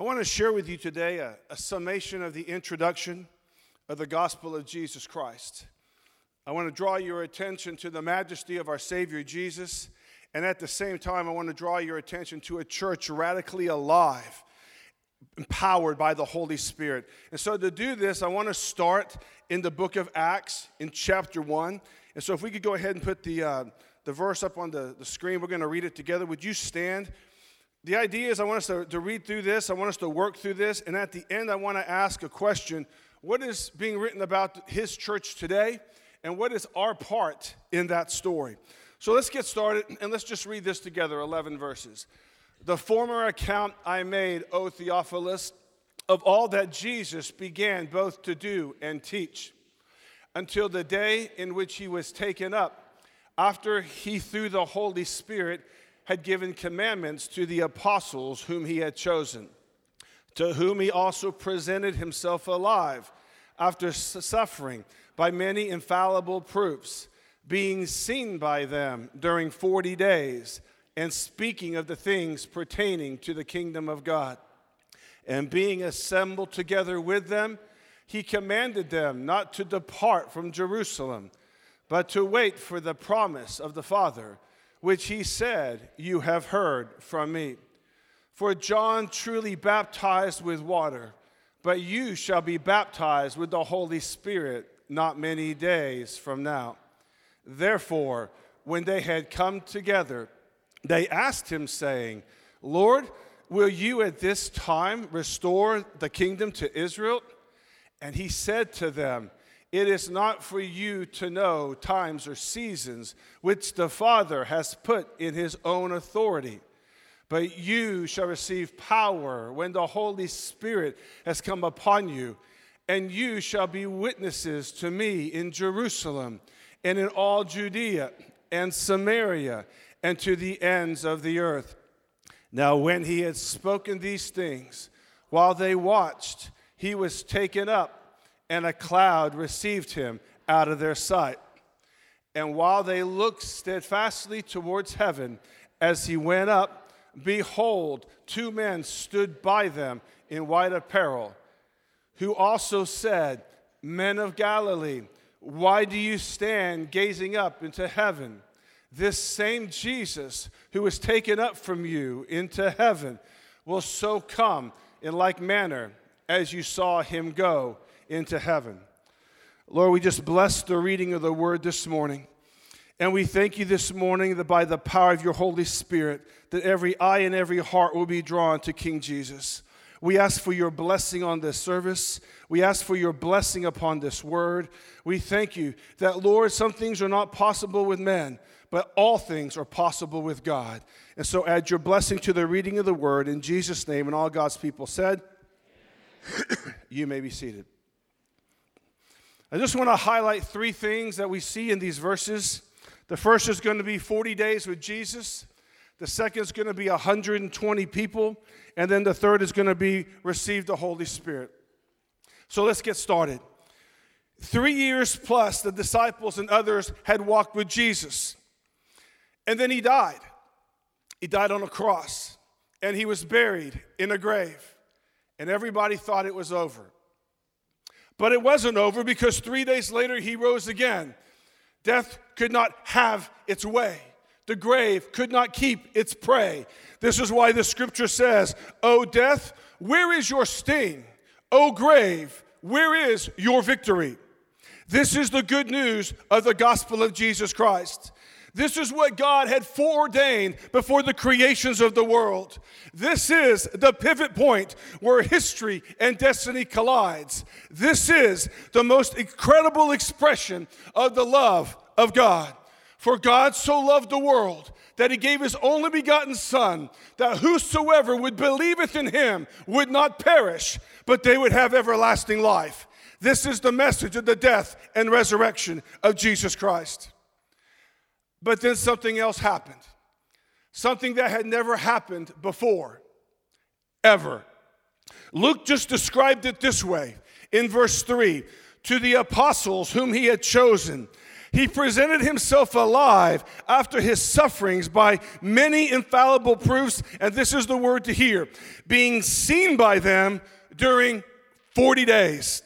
I want to share with you today a, a, summation of the introduction of the gospel of Jesus Christ. I want to draw your attention to the majesty of our Savior Jesus, and at the same time, I want to draw your attention to a church radically alive, empowered by the Holy Spirit. And so, to do this, I want to start in the book of Acts in chapter 1. And so, if we could go ahead and put the, uh, the verse up on the, the screen, we're going to read it together. Would you stand? The idea is I want us to, to read through this, I want us to work through this, and at the end, I want to ask a question What is being written about his church today, and what is our part in that story? So let's get started, and let's just read this together 11 verses. The former account I made, O Theophilus, of all that Jesus began both to do and teach, until the day in which he was taken up, after he, through the Holy Spirit, had given commandments to the apostles whom he had chosen, to whom he also presented himself alive after suffering by many infallible proofs, being seen by them during 40 days, and speaking of the things pertaining to the kingdom of God. And being assembled together with them, he commanded them not to depart from Jerusalem, but to wait for the promise of the Father which he said, You have heard from me. For John truly baptized with water, but you shall be baptized with the Holy Spirit not many days from now. Therefore, when they had come together, they asked him, saying, Lord, will you at this time restore the kingdom to Israel? And he said to them, it is not for you to know times or seasons which the Father has put in his own authority. But you shall receive power when the Holy Spirit has come upon you, and you shall be witnesses to me in Jerusalem and in all Judea and Samaria and to the ends of the earth. Now, when he had spoken these things, while they watched, he was taken up and a cloud received him out of their sight. And while they looked steadfastly towards heaven as he went up, behold, two men stood by them in white apparel, who also said, Men of Galilee, why do you stand gazing up into heaven? This same Jesus who was taken up from you into heaven will so come in like manner as you saw him go into heaven. Lord, we just bless the reading of the word this morning. And we thank you this morning that by the power of your Holy Spirit, that every eye and every heart will be drawn to King Jesus. We ask for your blessing on this service. We ask for your blessing upon this word. We thank you that, Lord, some things are not possible with men, but all things are possible with God. And so add your blessing to the reading of the word in Jesus' name. And all God's people said, You may be seated. I just want to highlight three things that we see in these verses. The first is going to be 40 days with Jesus. The second is going to be 120 people. And then the third is going to be receive the Holy Spirit. So let's get started. Three years plus, the disciples and others had walked with Jesus. And then he died. He died on a cross. And he was buried in a grave. And everybody thought it was over. But it wasn't over because three days later he rose again. Death could not have its way. The grave could not keep its prey. This is why the scripture says, O death, where is your sting? O grave, where is your victory? This is the good news of the gospel of Jesus Christ. This is what God had foreordained before the creations of the world. This is the pivot point where history and destiny collides. This is the most incredible expression of the love of God. For God so loved the world that he gave his only begotten Son, that whosoever would believeth in him would not perish, but they would have everlasting life. This is the message of the death and resurrection of Jesus Christ. But then something else happened. Something that had never happened before, ever. Luke just described it this way in verse 3 To the apostles whom he had chosen, He presented himself alive after his sufferings by many infallible proofs, and this is the word to hear being seen by them during 40 days.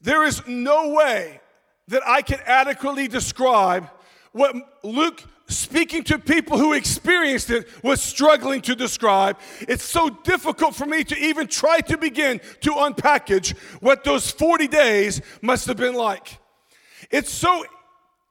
There is no way that I can adequately describe what Luke, speaking to people who experienced it, was struggling to describe. It's so difficult for me to even try to begin to unpackage what those 40 days must have been like. It's so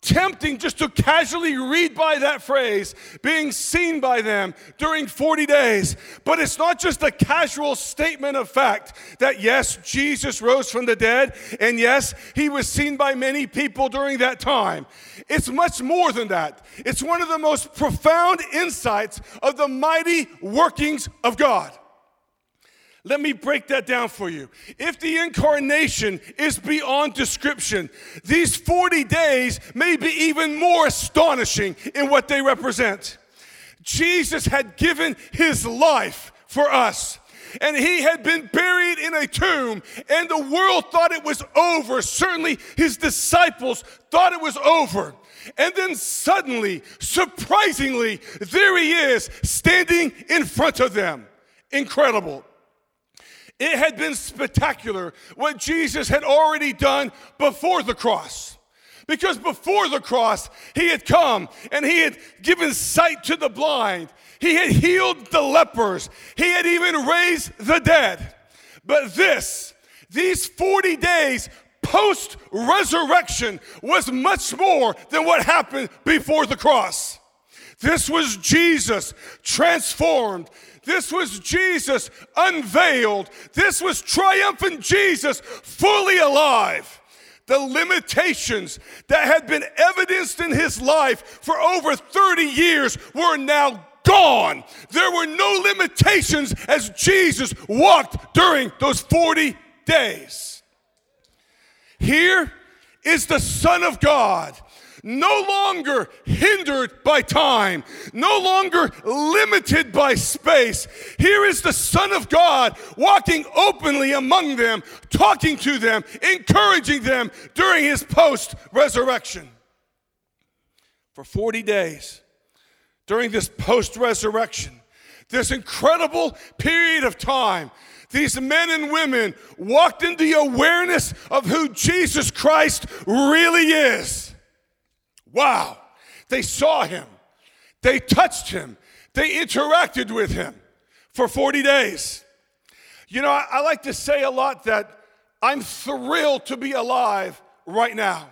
tempting just to casually read by that phrase, being seen by them during 40 days. But it's not just a casual statement of fact that yes, Jesus rose from the dead, and yes, he was seen by many people during that time. It's much more than that. It's one of the most profound insights of the mighty workings of God. Let me break that down for you. If the incarnation is beyond description, these 40 days may be even more astonishing in what they represent. Jesus had given his life for us. And he had been buried in a tomb, and the world thought it was over. Certainly, his disciples thought it was over. And then suddenly, surprisingly, there he is standing in front of them. Incredible. It had been spectacular what Jesus had already done before the cross. Because before the cross, he had come and he had given sight to the blind, he had healed the lepers, he had even raised the dead. But this, these 40 days post resurrection, was much more than what happened before the cross. This was Jesus transformed. This was Jesus unveiled. This was triumphant Jesus fully alive. The limitations that had been evidenced in his life for over 30 years were now gone. There were no limitations as Jesus walked during those 40 days. Here is the Son of God no longer hindered by time, no longer limited by space. Here is the Son of God walking openly among them, talking to them, encouraging them during his post resurrection. For 40 days, during this post resurrection, this incredible period of time, these men and women walked in the awareness of who Jesus Christ really is. Wow. They saw him, they touched him, they interacted with him for 40 days. You know, I, I like to say a lot that I'm thrilled to be alive right now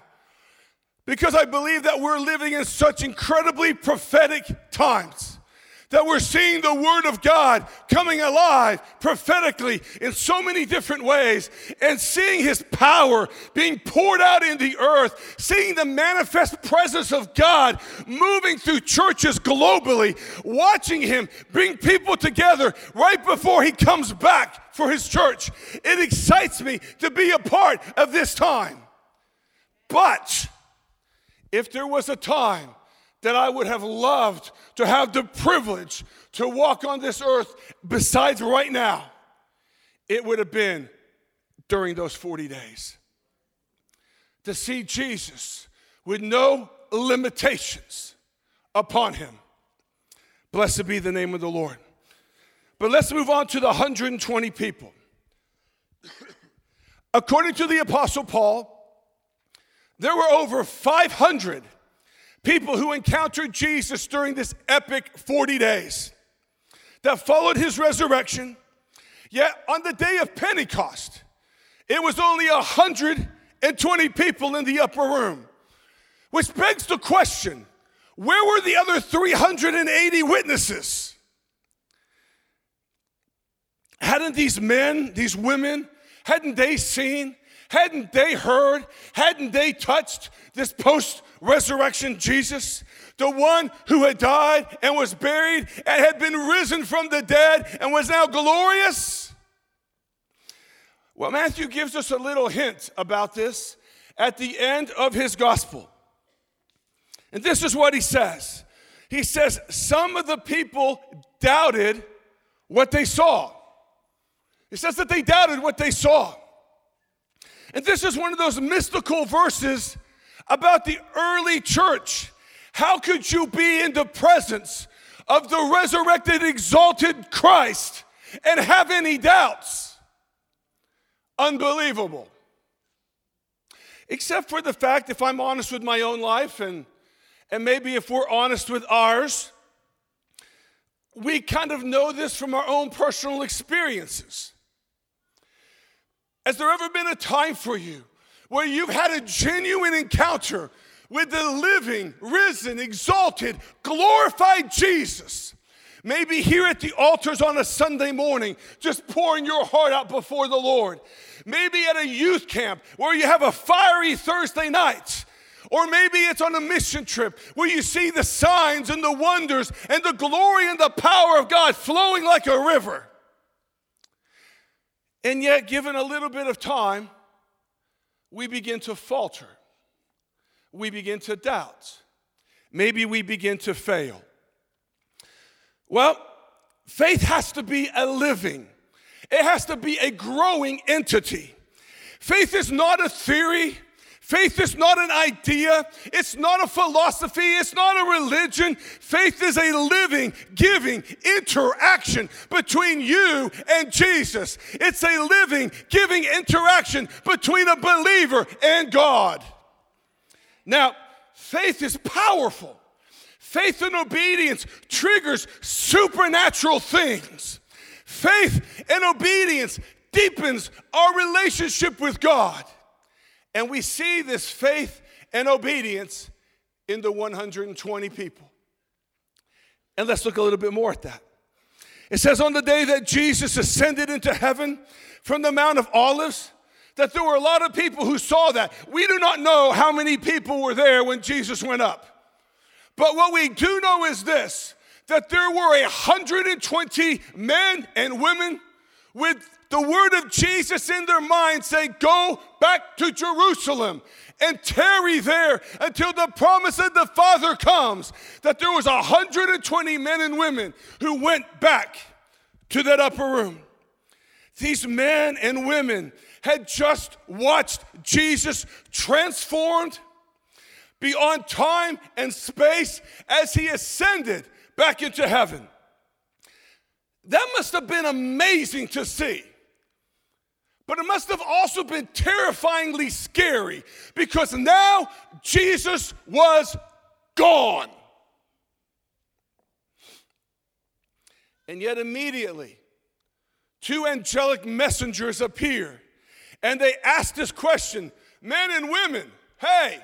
because I believe that we're living in such incredibly prophetic times that we're seeing the Word of God coming alive prophetically in so many different ways and seeing His power being poured out in the earth, seeing the manifest presence of God moving through churches globally, watching Him bring people together right before He comes back for His church. It excites me to be a part of this time. But if there was a time that I would have loved to have the privilege to walk on this earth besides right now, it would have been during those 40 days. To see Jesus with no limitations upon him. Blessed be the name of the Lord. But let's move on to the 120 people. According to the Apostle Paul, there were over 500 people who encountered Jesus during this epic 40 days that followed his resurrection. Yet on the day of Pentecost, it was only 120 people in the upper room, which begs the question where were the other 380 witnesses? Hadn't these men, these women, hadn't they seen? Hadn't they heard? Hadn't they touched this post resurrection Jesus? The one who had died and was buried and had been risen from the dead and was now glorious? Well, Matthew gives us a little hint about this at the end of his gospel. And this is what he says He says, Some of the people doubted what they saw. He says that they doubted what they saw. And this is one of those mystical verses about the early church. How could you be in the presence of the resurrected, exalted Christ and have any doubts? Unbelievable. Except for the fact, if I'm honest with my own life, and, and maybe if we're honest with ours, we kind of know this from our own personal experiences. Has there ever been a time for you where you've had a genuine encounter with the living, risen, exalted, glorified Jesus? Maybe here at the altars on a Sunday morning, just pouring your heart out before the Lord. Maybe at a youth camp where you have a fiery Thursday night. Or maybe it's on a mission trip where you see the signs and the wonders and the glory and the power of God flowing like a river. And yet, given a little bit of time, we begin to falter. We begin to doubt. Maybe we begin to fail. Well, faith has to be a living, it has to be a growing entity. Faith is not a theory. Faith is not an idea. It's not a philosophy. It's not a religion. Faith is a living, giving interaction between you and Jesus. It's a living, giving interaction between a believer and God. Now, faith is powerful. Faith and obedience triggers supernatural things. Faith and obedience deepens our relationship with God. And we see this faith and obedience in the 120 people. And let's look a little bit more at that. It says, On the day that Jesus ascended into heaven from the Mount of Olives, that there were a lot of people who saw that. We do not know how many people were there when Jesus went up. But what we do know is this that there were 120 men and women with the word of Jesus in their mind, saying, Go back to Jerusalem and tarry there until the promise of the Father comes. That there was 120 men and women who went back to that upper room. These men and women had just watched Jesus transformed beyond time and space as he ascended back into heaven. That must have been amazing to see. But it must have also been terrifyingly scary because now Jesus was gone. And yet, immediately, two angelic messengers appear and they ask this question Men and women, hey,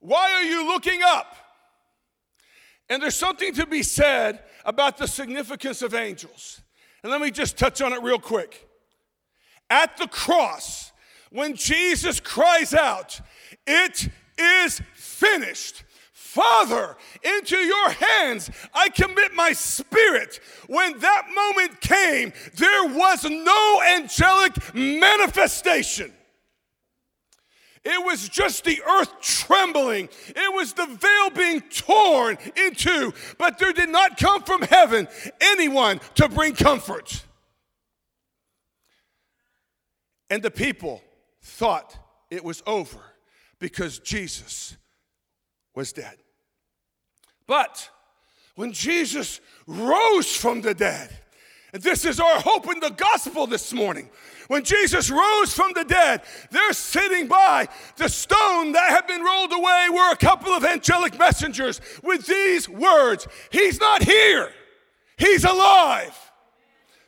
why are you looking up? And there's something to be said about the significance of angels. And let me just touch on it real quick. At the cross, when Jesus cries out, It is finished. Father, into your hands I commit my spirit. When that moment came, there was no angelic manifestation. It was just the earth trembling. It was the veil being torn in two. But there did not come from heaven anyone to bring comfort. And the people thought it was over because Jesus was dead. But when Jesus rose from the dead, and this is our hope in the gospel this morning. When Jesus rose from the dead, they're sitting by the stone that had been rolled away were a couple of angelic messengers with these words He's not here, He's alive.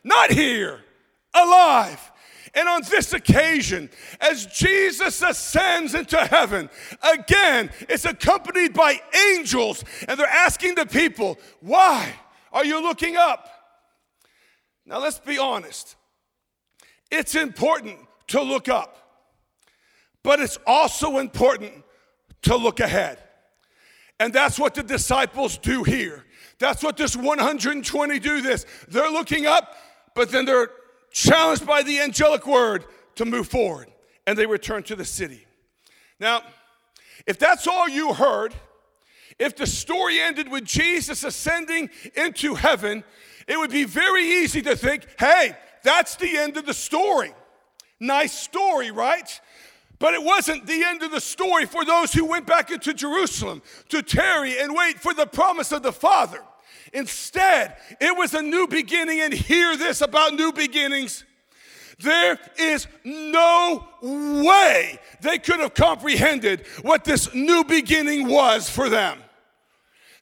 Not here, alive. And on this occasion, as Jesus ascends into heaven, again, it's accompanied by angels, and they're asking the people, Why are you looking up? Now, let's be honest. It's important to look up, but it's also important to look ahead. And that's what the disciples do here. That's what this 120 do this. They're looking up, but then they're challenged by the angelic word to move forward, and they return to the city. Now, if that's all you heard, if the story ended with Jesus ascending into heaven, it would be very easy to think, hey, that's the end of the story. Nice story, right? But it wasn't the end of the story for those who went back into Jerusalem to tarry and wait for the promise of the Father. Instead, it was a new beginning, and hear this about new beginnings. There is no way they could have comprehended what this new beginning was for them.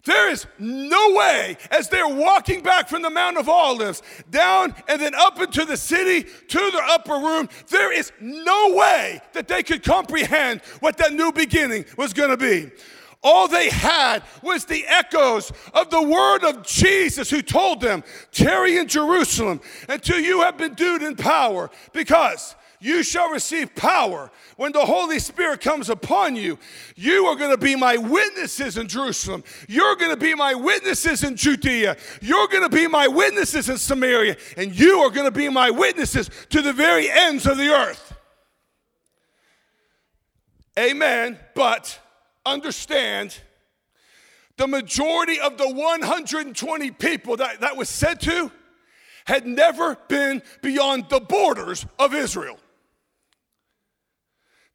There is no way, as they're walking back from the Mount of Olives, down and then up into the city to the upper room, there is no way that they could comprehend what that new beginning was going to be. All they had was the echoes of the word of Jesus who told them, Tarry in Jerusalem until you have been endued in power, because you shall receive power when the Holy Spirit comes upon you. You are going to be my witnesses in Jerusalem. You're going to be my witnesses in Judea. You're going to be my witnesses in Samaria. And you are going to be my witnesses to the very ends of the earth. Amen. But understand the majority of the 120 people that that was said to had never been beyond the borders of Israel.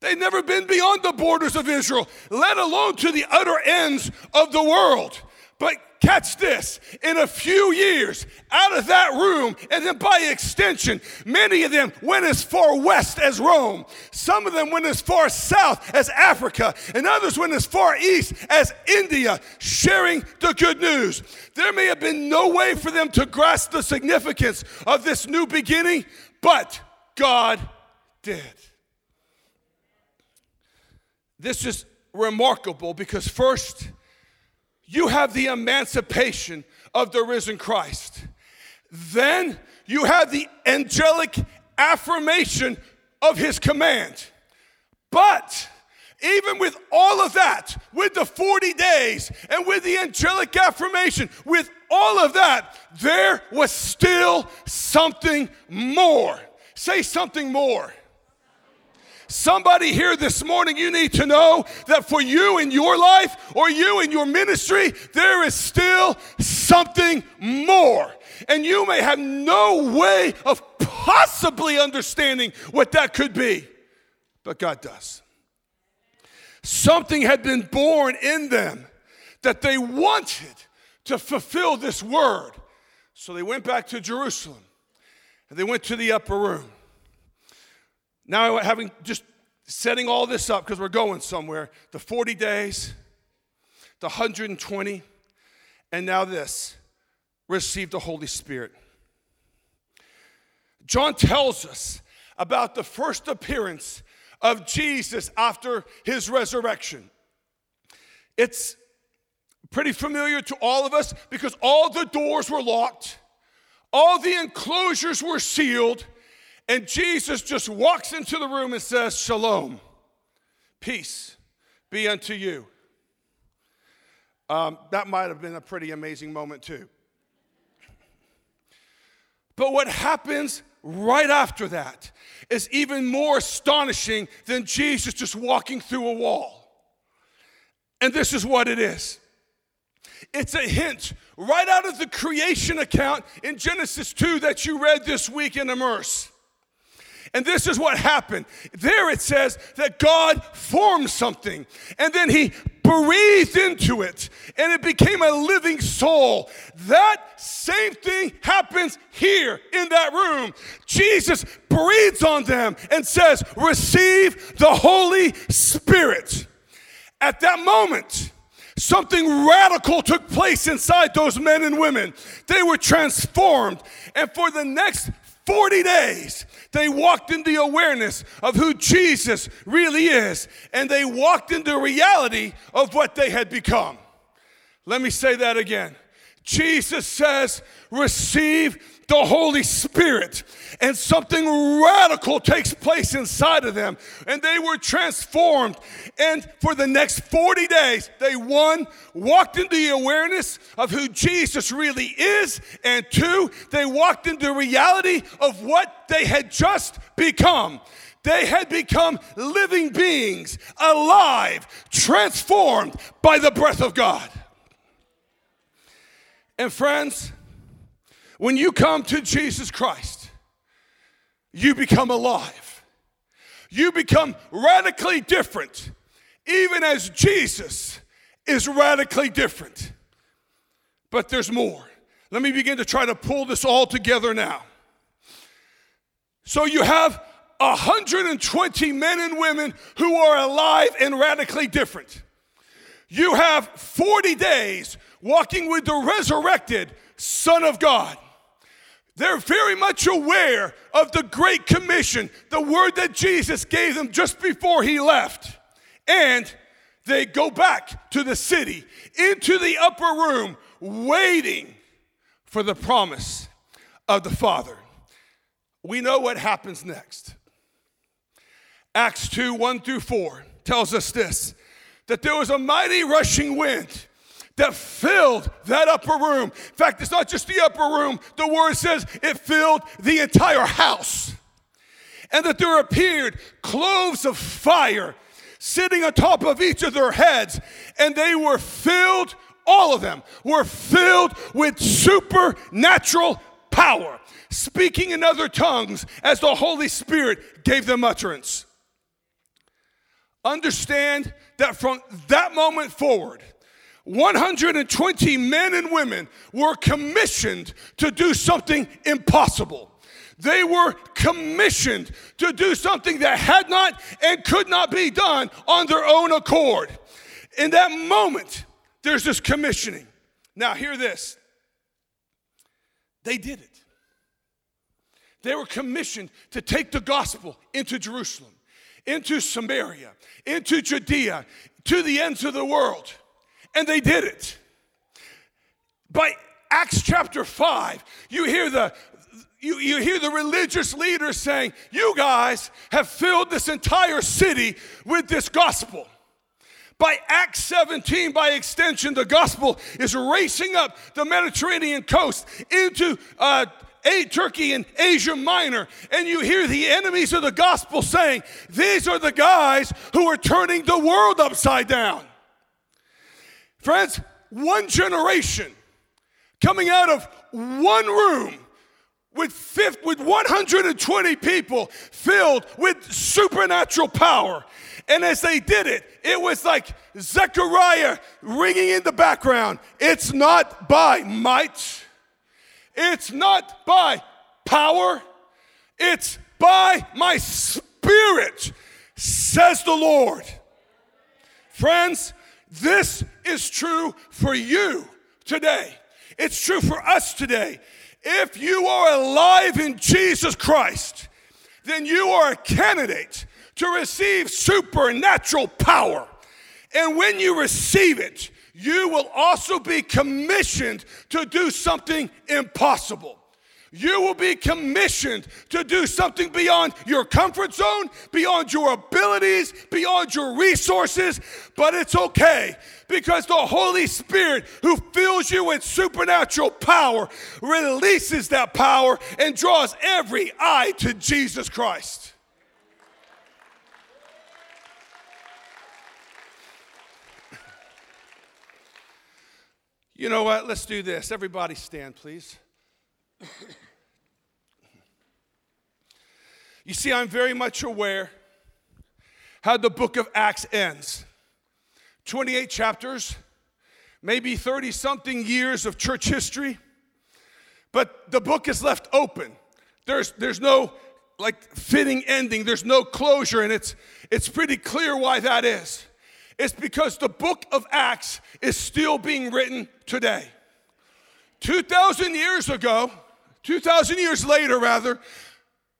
They'd never been beyond the borders of Israel, let alone to the utter ends of the world. But catch this in a few years, out of that room, and then by extension, many of them went as far west as Rome. Some of them went as far south as Africa, and others went as far east as India, sharing the good news. There may have been no way for them to grasp the significance of this new beginning, but God did. This is remarkable because, first, you have the emancipation of the risen Christ. Then you have the angelic affirmation of his command. But even with all of that, with the 40 days and with the angelic affirmation, with all of that, there was still something more. Say something more. Somebody here this morning, you need to know that for you in your life or you in your ministry, there is still something more. And you may have no way of possibly understanding what that could be, but God does. Something had been born in them that they wanted to fulfill this word. So they went back to Jerusalem and they went to the upper room. Now, having just setting all this up because we're going somewhere the 40 days, the 120, and now this receive the Holy Spirit. John tells us about the first appearance of Jesus after his resurrection. It's pretty familiar to all of us because all the doors were locked, all the enclosures were sealed, and Jesus just walks into the room and says, Shalom, peace be unto you. Um, that might have been a pretty amazing moment, too. But what happens right after that is even more astonishing than Jesus just walking through a wall. And this is what it is it's a hint right out of the creation account in Genesis 2 that you read this week in Immerse. And this is what happened. There it says that God formed something and then he breathed into it and it became a living soul. That same thing happens here in that room. Jesus breathes on them and says, Receive the Holy Spirit. At that moment, Something radical took place inside those men and women. They were transformed. And for the next 40 days, they walked in the awareness of who Jesus really is, and they walked in the reality of what they had become. Let me say that again. Jesus says, Receive the Holy Spirit, and something radical takes place inside of them, and they were transformed. And for the next 40 days, they one, walked into the awareness of who Jesus really is, and two, they walked into the reality of what they had just become. They had become living beings, alive, transformed by the breath of God. And friends, when you come to Jesus Christ, you become alive. You become radically different, even as Jesus is radically different. But there's more. Let me begin to try to pull this all together now. So you have 120 men and women who are alive and radically different. You have 40 days walking with the resurrected Son of God. They're very much aware of the Great Commission, the word that Jesus gave them just before he left. And they go back to the city, into the upper room, waiting for the promise of the Father. We know what happens next. Acts 2 1 through 4 tells us this that there was a mighty rushing wind that filled that upper room. In fact, it's not just the upper room, the word says it filled the entire house. And that there appeared cloves of fire sitting on top of each of their heads, and they were filled, all of them were filled with supernatural power, speaking in other tongues as the Holy Spirit gave them utterance. Understand that from that moment forward, 120 men and women were commissioned to do something impossible. They were commissioned to do something that had not and could not be done on their own accord. In that moment, there's this commissioning. Now, hear this they did it. They were commissioned to take the gospel into Jerusalem, into Samaria, into Judea, to the ends of the world and they did it. By Acts chapter 5, you hear the you, you hear the religious leaders saying, You guys have filled this entire city with this gospel. By Acts 17, by extension, the gospel is racing up the Mediterranean coast into uh, a Turkey and Asia Minor, and you hear the enemies of the gospel saying, These are the guys who are turning the world upside down. Friends, one generation coming out of one room with, fifth, with 120 people filled with supernatural power. And as they did it, it was like Zechariah ringing in the background. It's not by might, it's not by power, it's by my spirit, says the Lord. Friends, this is true for you today. It's true for us today. If you are alive in Jesus Christ, then you are a candidate to receive supernatural power. And when you receive it, you will also be commissioned to do something impossible. You will be commissioned to do something beyond your comfort zone, beyond your abilities, beyond your resources, but it's okay because the Holy Spirit, who fills you with supernatural power, releases that power and draws every eye to Jesus Christ. You know what? Let's do this. Everybody stand, please. You see, I'm very much aware how the book of Acts ends 28 chapters, maybe 30 something years of church history, but the book is left open. There's, there's no like fitting ending, there's no closure, and it's, it's pretty clear why that is. It's because the book of Acts is still being written today. 2,000 years ago, 2,000 years later, rather,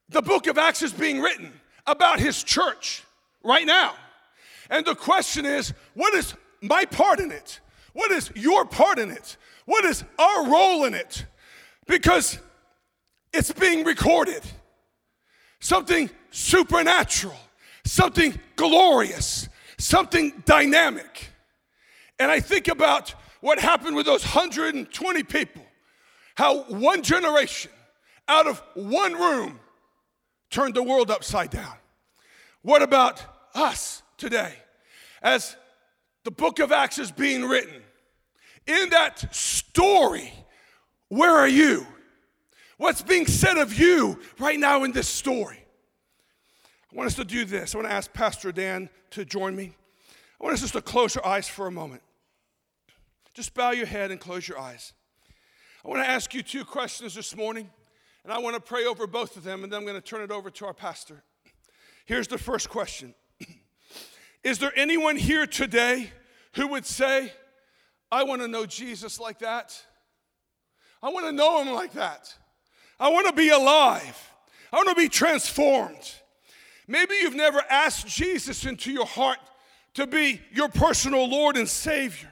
the book of Acts is being written about his church right now. And the question is what is my part in it? What is your part in it? What is our role in it? Because it's being recorded. Something supernatural, something glorious, something dynamic. And I think about what happened with those 120 people, how one generation out of one room turned the world upside down. What about us today? As the book of Acts is being written, in that story, where are you? What's being said of you right now in this story? I want us to do this. I want to ask Pastor Dan to join me. I want us just to close our eyes for a moment. Just bow your head and close your eyes. I want to ask you two questions this morning, and I want to pray over both of them, and then I'm going to turn it over to our pastor. Here's the first question Is there anyone here today who would say, I want to know Jesus like that? I want to know him like that. I want to be alive. I want to be transformed. Maybe you've never asked Jesus into your heart to be your personal Lord and Savior.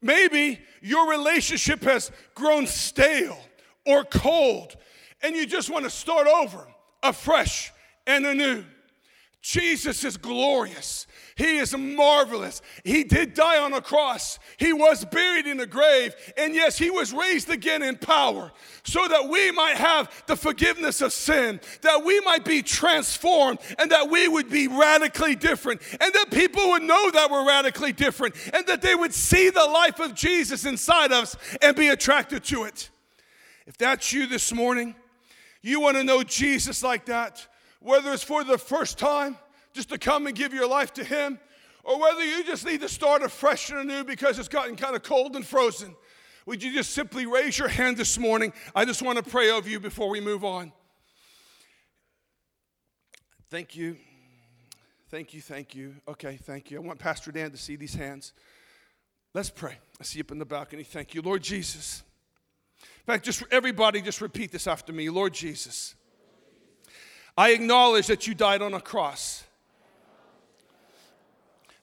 Maybe your relationship has grown stale or cold and you just want to start over afresh and anew. Jesus is glorious. He is marvelous. He did die on a cross. He was buried in a grave. And yes, he was raised again in power so that we might have the forgiveness of sin, that we might be transformed, and that we would be radically different. And that people would know that we're radically different, and that they would see the life of Jesus inside of us and be attracted to it. If that's you this morning, you want to know Jesus like that, whether it's for the first time, just to come and give your life to Him, or whether you just need to start afresh and anew because it's gotten kind of cold and frozen, would you just simply raise your hand this morning? I just want to pray over you before we move on. Thank you. Thank you, thank you. Okay, thank you. I want Pastor Dan to see these hands. Let's pray. I see you up in the balcony. Thank you, Lord Jesus. In fact, just everybody just repeat this after me. Lord Jesus, I acknowledge that you died on a cross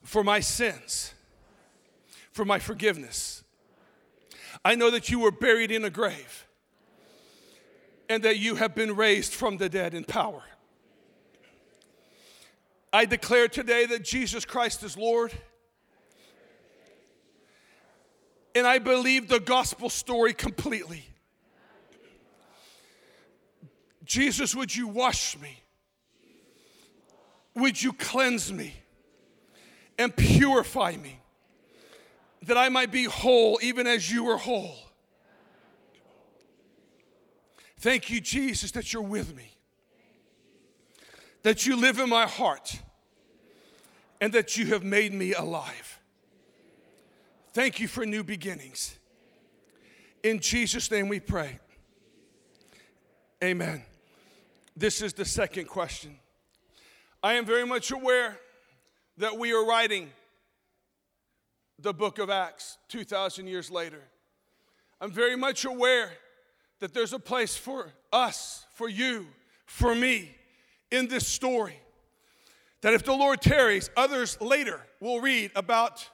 for my sins, for my forgiveness. I know that you were buried in a grave and that you have been raised from the dead in power. I declare today that Jesus Christ is Lord. And I believe the gospel story completely. Jesus, would you wash me? Would you cleanse me and purify me that I might be whole even as you are whole? Thank you, Jesus, that you're with me, that you live in my heart, and that you have made me alive. Thank you for new beginnings. In Jesus' name we pray. Amen. This is the second question. I am very much aware that we are writing the book of Acts 2,000 years later. I'm very much aware that there's a place for us, for you, for me in this story. That if the Lord tarries, others later will read about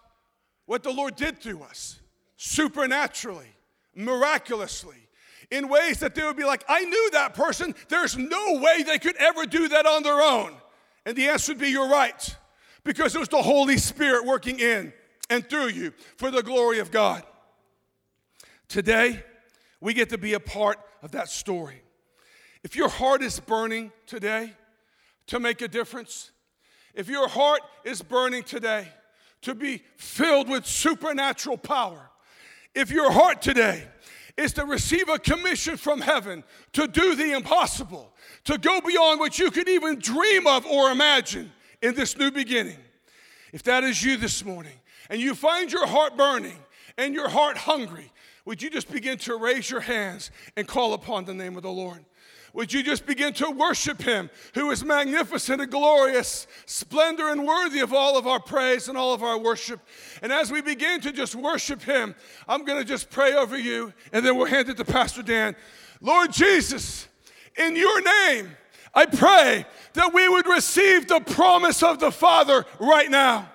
what the Lord did through us supernaturally, miraculously, in ways that they would be like, I knew that person. There's no way they could ever do that on their own. And the answer would be, You're right, because it was the Holy Spirit working in and through you for the glory of God. Today, we get to be a part of that story. If your heart is burning today to make a difference, if your heart is burning today to be filled with supernatural power, if your heart today is to receive a commission from heaven to do the impossible, to go beyond what you could even dream of or imagine in this new beginning. If that is you this morning and you find your heart burning and your heart hungry, would you just begin to raise your hands and call upon the name of the Lord? Would you just begin to worship him who is magnificent and glorious, splendor and worthy of all of our praise and all of our worship? And as we begin to just worship him, I'm going to just pray over you and then we'll hand it to Pastor Dan. Lord Jesus, in your name, I pray that we would receive the promise of the Father right now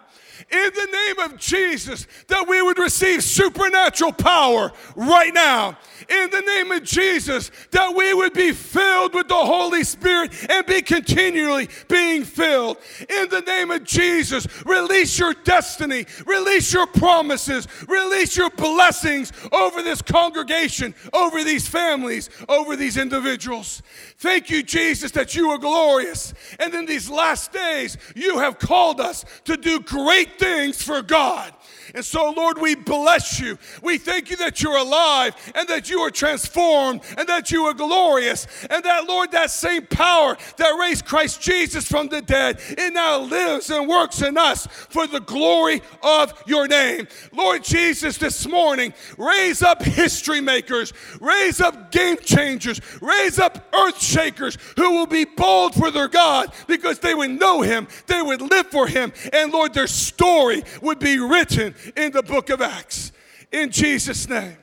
in the name of Jesus that we would receive supernatural power right now. In the name of Jesus, that we would be filled with the Holy Spirit and be continually being filled. In the name of Jesus, release your destiny, release your promises, release your blessings over this congregation, over these families, over these individuals. Thank you, Jesus, that you are glorious. And in these last days, you have called us to do great things for God. And so, Lord, we bless you. We thank you that you're alive and that you are transformed and that you are glorious. And that, Lord, that same power that raised Christ Jesus from the dead, it now lives and works in us for the glory of your name. Lord Jesus, this morning, raise up history makers, raise up game changers, raise up earth shakers who will be bold for their God because they would know him, they would live for him, and Lord, their story would be written in the book of Acts. In Jesus' name.